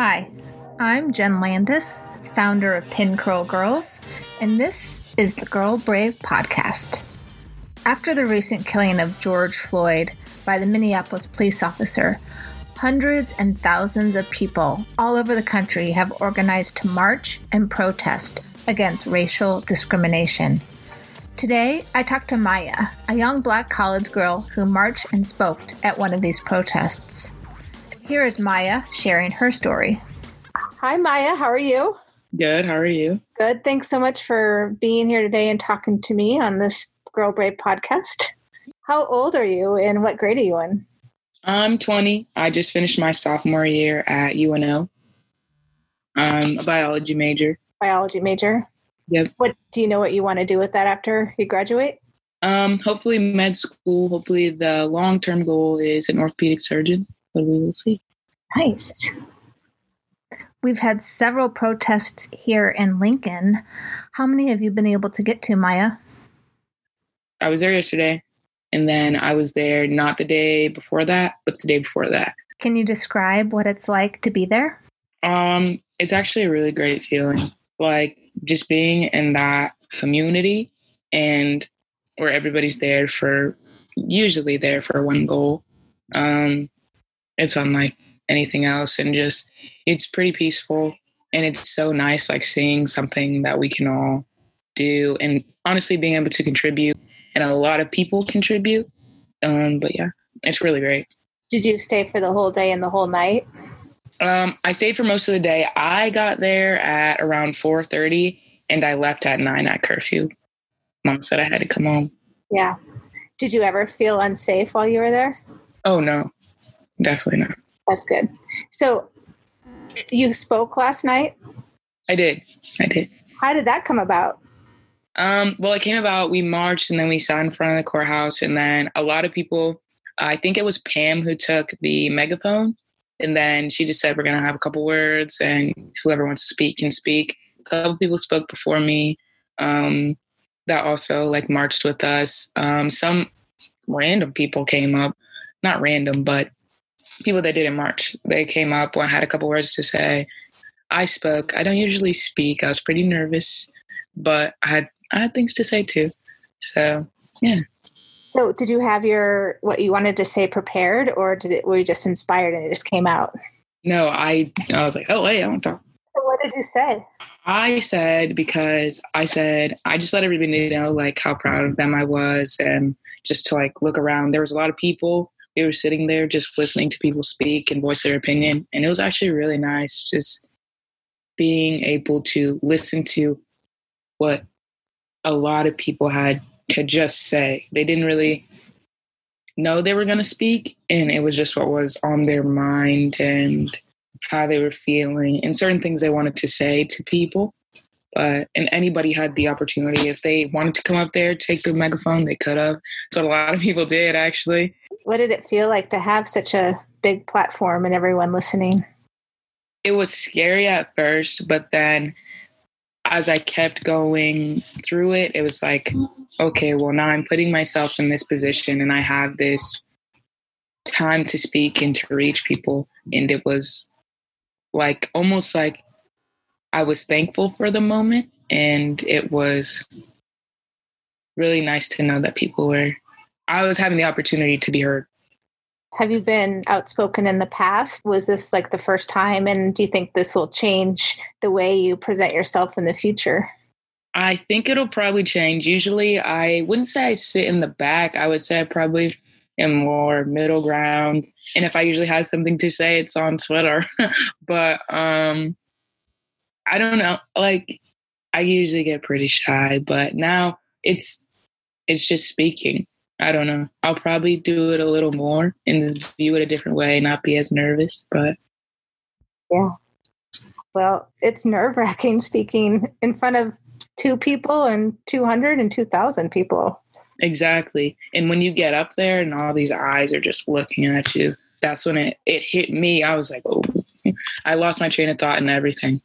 Hi, I'm Jen Landis, founder of Pin Curl Girls, and this is the Girl Brave podcast. After the recent killing of George Floyd by the Minneapolis police officer, hundreds and thousands of people all over the country have organized to march and protest against racial discrimination. Today, I talked to Maya, a young black college girl who marched and spoke at one of these protests. Here is Maya sharing her story. Hi, Maya. How are you? Good. How are you? Good. Thanks so much for being here today and talking to me on this Girl Brave podcast. How old are you and what grade are you in? I'm 20. I just finished my sophomore year at UNO. I'm a biology major. Biology major? Yep. What do you know what you want to do with that after you graduate? Um, hopefully med school. Hopefully the long term goal is an orthopedic surgeon, but we will see. Nice. We've had several protests here in Lincoln. How many have you been able to get to, Maya? I was there yesterday, and then I was there not the day before that, but the day before that. Can you describe what it's like to be there? Um, it's actually a really great feeling. Like just being in that community and where everybody's there for usually there for one goal. Um, it's unlike anything else and just it's pretty peaceful and it's so nice like seeing something that we can all do and honestly being able to contribute and a lot of people contribute. Um, but yeah, it's really great. Did you stay for the whole day and the whole night? Um, I stayed for most of the day. I got there at around 4:30 and I left at 9 at curfew. Mom said I had to come home. Yeah. Did you ever feel unsafe while you were there? Oh no. Definitely not. That's good. So you spoke last night? I did. I did. How did that come about? Um, well, it came about, we marched and then we sat in front of the courthouse. And then a lot of people, I think it was Pam who took the megaphone. And then she just said, We're going to have a couple words and whoever wants to speak can speak. A couple people spoke before me um, that also like marched with us. Um, some random people came up, not random, but people that didn't march. They came up, one had a couple words to say. I spoke. I don't usually speak. I was pretty nervous, but I had I had things to say too. So yeah. So did you have your what you wanted to say prepared, or did it were you just inspired and it just came out? No, I I was like, oh hey, I want to talk. So what did you say? I said because I said I just let everybody know like how proud of them I was, and just to like look around. There was a lot of people. We were sitting there just listening to people speak and voice their opinion, and it was actually really nice just being able to listen to what a lot of people had to just say. They didn't really know they were going to speak, and it was just what was on their mind and how they were feeling and certain things they wanted to say to people. But and anybody had the opportunity if they wanted to come up there, take the megaphone, they could have. So a lot of people did actually. What did it feel like to have such a big platform and everyone listening? It was scary at first, but then as I kept going through it, it was like, okay, well, now I'm putting myself in this position and I have this time to speak and to reach people. And it was like almost like I was thankful for the moment. And it was really nice to know that people were, I was having the opportunity to be heard. Have you been outspoken in the past? Was this like the first time? And do you think this will change the way you present yourself in the future? I think it'll probably change. Usually, I wouldn't say I sit in the back. I would say I probably am more middle ground. And if I usually have something to say, it's on Twitter. but um, I don't know. Like, I usually get pretty shy, but now it's it's just speaking. I don't know. I'll probably do it a little more and view it a different way, not be as nervous. But yeah, well, it's nerve wracking speaking in front of two people and 200 and 2,000 people. Exactly. And when you get up there and all these eyes are just looking at you, that's when it, it hit me. I was like, oh, I lost my train of thought and everything.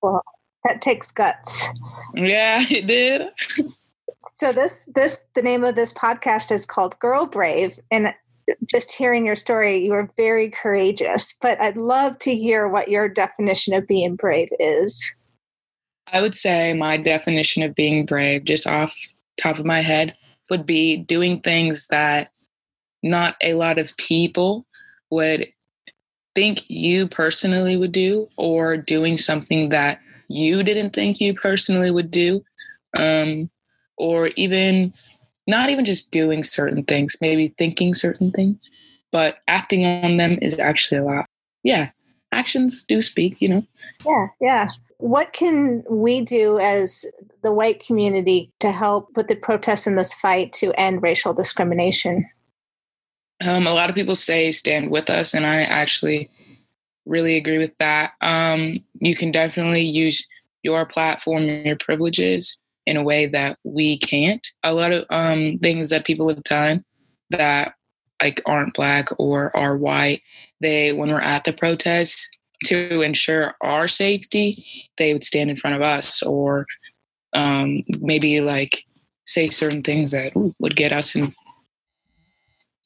Well, that takes guts. Yeah, it did. So this this the name of this podcast is called Girl Brave, and just hearing your story, you are very courageous. But I'd love to hear what your definition of being brave is. I would say my definition of being brave, just off top of my head, would be doing things that not a lot of people would think you personally would do, or doing something that you didn't think you personally would do, um, or even not even just doing certain things, maybe thinking certain things, but acting on them is actually a lot. Yeah, actions do speak, you know? Yeah, yeah. What can we do as the white community to help with the protests in this fight to end racial discrimination? Um, a lot of people say stand with us, and I actually really agree with that. Um, you can definitely use your platform and your privileges in a way that we can't. A lot of um, things that people have done that like aren't black or are white, they when we're at the protests to ensure our safety, they would stand in front of us or um, maybe like say certain things that would get us in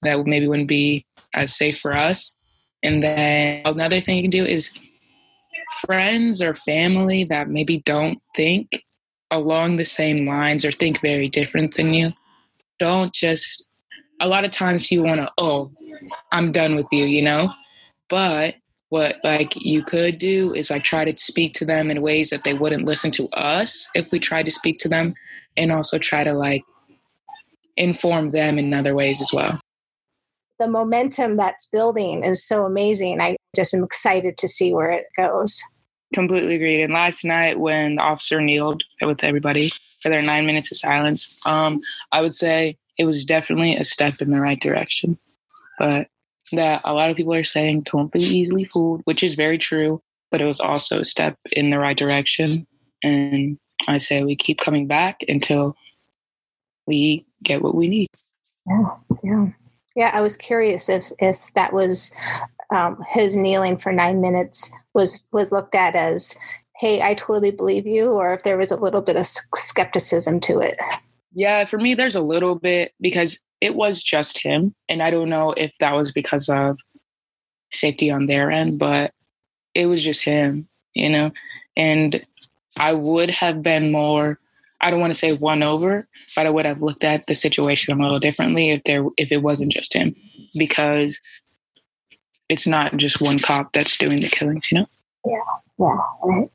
that maybe wouldn't be as safe for us. And then another thing you can do is friends or family that maybe don't think along the same lines or think very different than you. Don't just a lot of times you want to, oh, I'm done with you, you know? But what like you could do is like try to speak to them in ways that they wouldn't listen to us if we tried to speak to them and also try to like inform them in other ways as well the momentum that's building is so amazing i just am excited to see where it goes completely agreed and last night when the officer kneeled with everybody for their nine minutes of silence um, i would say it was definitely a step in the right direction but that a lot of people are saying don't be easily fooled, which is very true, but it was also a step in the right direction. And I say we keep coming back until we get what we need. Yeah, yeah, yeah. I was curious if if that was um, his kneeling for nine minutes was was looked at as, "Hey, I totally believe you," or if there was a little bit of skepticism to it. Yeah, for me, there's a little bit because it was just him. And I don't know if that was because of safety on their end, but it was just him, you know? And I would have been more, I don't want to say won over, but I would have looked at the situation a little differently if there if it wasn't just him. Because it's not just one cop that's doing the killings, you know? Yeah, yeah, right.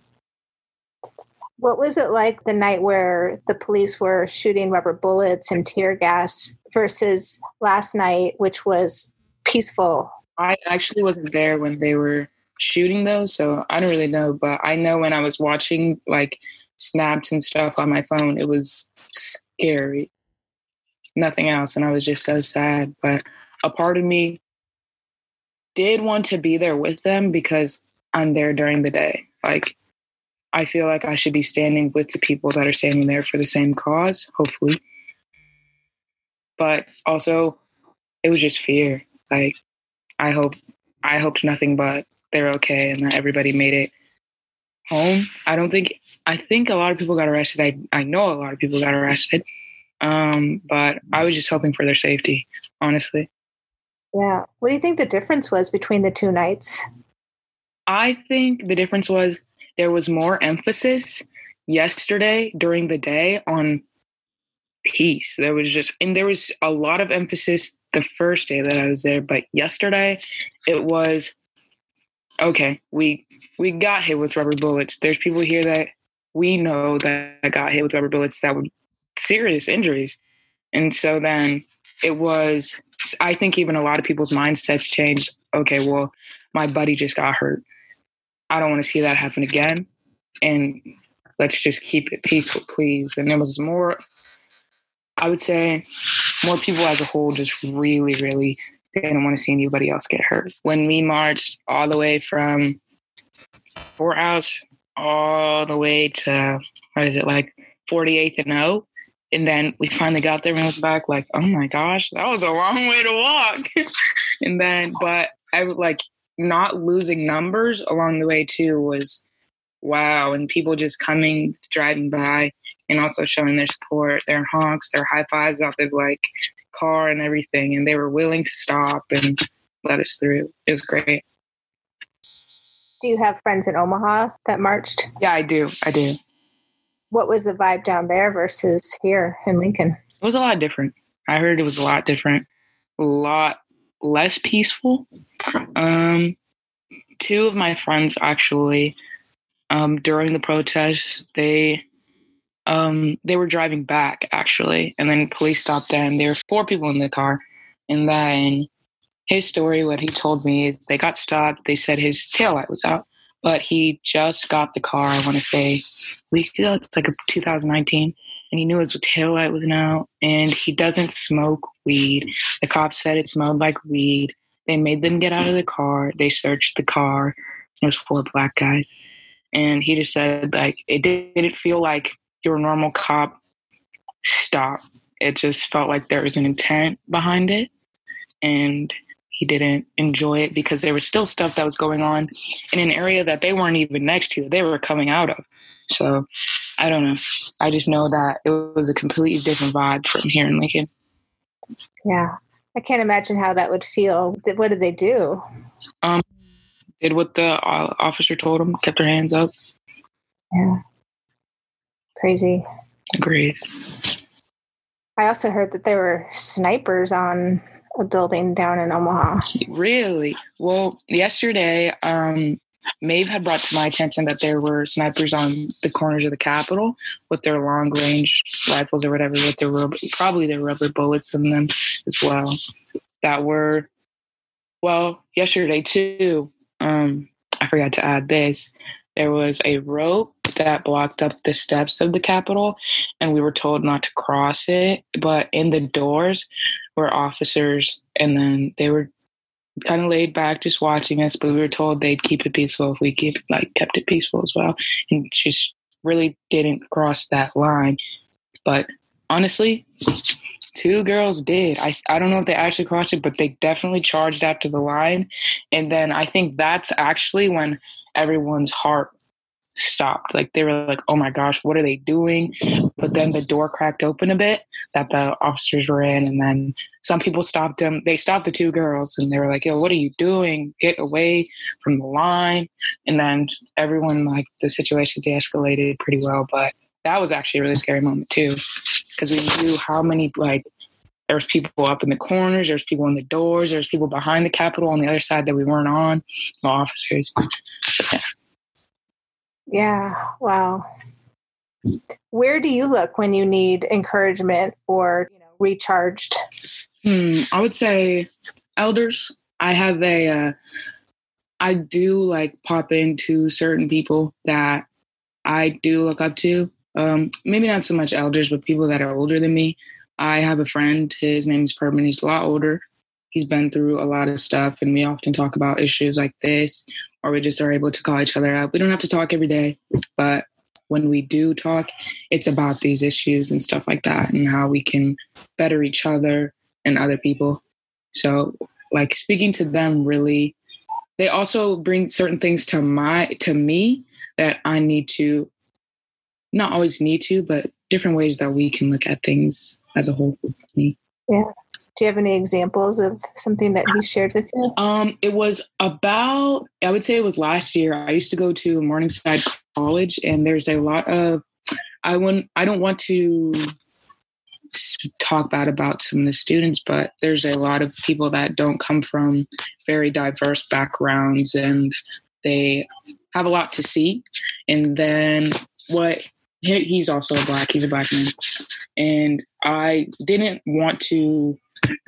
What was it like the night where the police were shooting rubber bullets and tear gas versus last night, which was peaceful? I actually wasn't there when they were shooting those, so I don't really know. But I know when I was watching like snaps and stuff on my phone, it was scary. Nothing else. And I was just so sad. But a part of me did want to be there with them because I'm there during the day. Like, I feel like I should be standing with the people that are standing there for the same cause, hopefully. But also, it was just fear. Like, I hope, I hoped nothing but they're okay and that everybody made it home. I don't think, I think a lot of people got arrested. I, I know a lot of people got arrested. Um, but I was just hoping for their safety, honestly. Yeah. What do you think the difference was between the two nights? I think the difference was there was more emphasis yesterday during the day on peace. There was just, and there was a lot of emphasis the first day that I was there, but yesterday it was okay. We we got hit with rubber bullets. There's people here that we know that got hit with rubber bullets that were serious injuries, and so then it was. I think even a lot of people's mindsets changed. Okay, well, my buddy just got hurt. I don't want to see that happen again. And let's just keep it peaceful, please. And there was more, I would say, more people as a whole just really, really didn't want to see anybody else get hurt. When we marched all the way from courthouse all the way to, what is it, like 48th and O. And then we finally got there and was back like, oh my gosh, that was a long way to walk. and then, but I would like, not losing numbers along the way too was wow. And people just coming, driving by, and also showing their support, their honks, their high fives out the like car and everything, and they were willing to stop and let us through. It was great. Do you have friends in Omaha that marched? Yeah, I do. I do. What was the vibe down there versus here in Lincoln? It was a lot different. I heard it was a lot different, a lot less peaceful. Um, two of my friends actually, um, during the protests, they um, they were driving back actually, and then police stopped them. There were four people in the car, and then his story, what he told me is they got stopped. They said his taillight was out, but he just got the car. I want to say week ago. It's like a 2019, and he knew his taillight was out. And he doesn't smoke weed. The cops said it smelled like weed. They made them get out of the car. They searched the car. Was four black guys, and he just said like it didn't feel like your normal cop stop. It just felt like there was an intent behind it, and he didn't enjoy it because there was still stuff that was going on in an area that they weren't even next to, they were coming out of. So I don't know. I just know that it was a completely different vibe from here in Lincoln. Yeah. I can't imagine how that would feel. What did they do? Um, did what the officer told them, kept their hands up. Yeah. Crazy. Agreed. I also heard that there were snipers on a building down in Omaha. Really? Well, yesterday, um, Maeve had brought to my attention that there were snipers on the corners of the Capitol with their long range rifles or whatever, with their rubber, probably their rubber bullets in them as well. That were, well, yesterday too. Um, I forgot to add this. There was a rope that blocked up the steps of the Capitol, and we were told not to cross it. But in the doors were officers, and then they were kind of laid back, just watching us. But we were told they'd keep it peaceful if we keep like kept it peaceful as well, and just really didn't cross that line. But honestly, two girls did. I I don't know if they actually crossed it, but they definitely charged after the line. And then I think that's actually when everyone's heart stopped. Like they were like, oh my gosh, what are they doing? But then the door cracked open a bit that the officers were in. And then some people stopped them. They stopped the two girls and they were like, yo, what are you doing? Get away from the line. And then everyone, like, the situation de escalated pretty well. But that was actually a really scary moment too. Because we knew how many, like, there was people up in the corners, there's people in the doors, there's people behind the Capitol on the other side that we weren't on, the officers. Yeah. Yeah. Wow. Where do you look when you need encouragement or you know, recharged? Hmm, I would say elders. I have a. Uh, I do like pop into certain people that I do look up to. Um, maybe not so much elders, but people that are older than me. I have a friend. His name is Perman. He's a lot older. He's been through a lot of stuff, and we often talk about issues like this or we just are able to call each other out. We don't have to talk every day, but when we do talk, it's about these issues and stuff like that and how we can better each other and other people. So, like speaking to them really they also bring certain things to my to me that I need to not always need to, but different ways that we can look at things as a whole. Yeah. Do you have any examples of something that he shared with you? Um, it was about, I would say it was last year. I used to go to Morningside College, and there's a lot of, I wouldn't, I don't want to talk bad about some of the students, but there's a lot of people that don't come from very diverse backgrounds, and they have a lot to see. And then what? He's also a black. He's a black man, and I didn't want to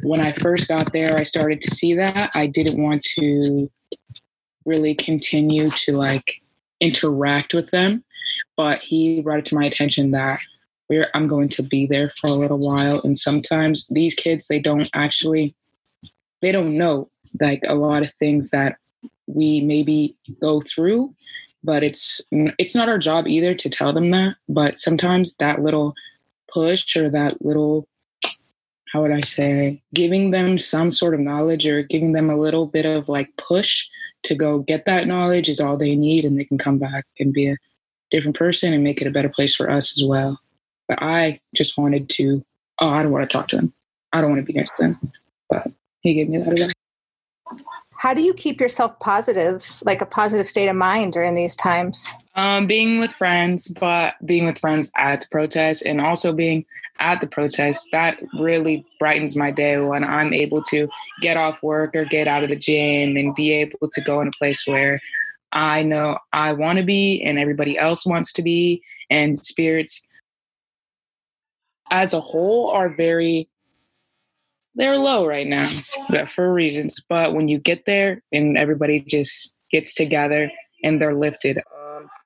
when I first got there, I started to see that. I didn't want to really continue to like interact with them, but he brought it to my attention that we're I'm going to be there for a little while and sometimes these kids they don't actually they don't know like a lot of things that we maybe go through but it's it's not our job either to tell them that but sometimes that little push or that little how would I say, giving them some sort of knowledge or giving them a little bit of like push to go get that knowledge is all they need and they can come back and be a different person and make it a better place for us as well. But I just wanted to, oh, I don't want to talk to them. I don't want to be next to him. But he gave me that advice. How do you keep yourself positive, like a positive state of mind during these times? Um, being with friends, but being with friends at the protest and also being at the protest, that really brightens my day when I'm able to get off work or get out of the gym and be able to go in a place where I know I want to be and everybody else wants to be. And spirits as a whole are very they're low right now for reasons. But when you get there and everybody just gets together and they're lifted,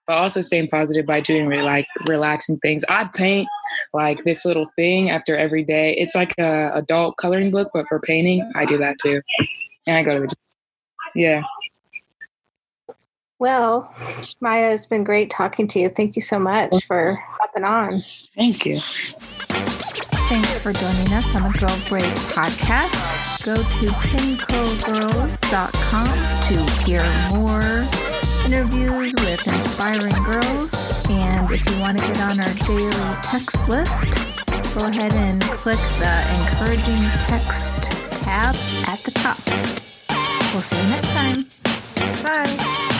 but also staying positive by doing really like relaxing things. I paint like this little thing after every day. It's like a adult coloring book, but for painting, I do that too. And I go to the gym. Yeah. Well, Maya, it's been great talking to you. Thank you so much for hopping on. Thank you. Thanks for joining us on the Girl Brave podcast. Go to pincurlgirls.com to hear more interviews with inspiring girls. And if you want to get on our daily text list, go ahead and click the encouraging text tab at the top. We'll see you next time. Bye.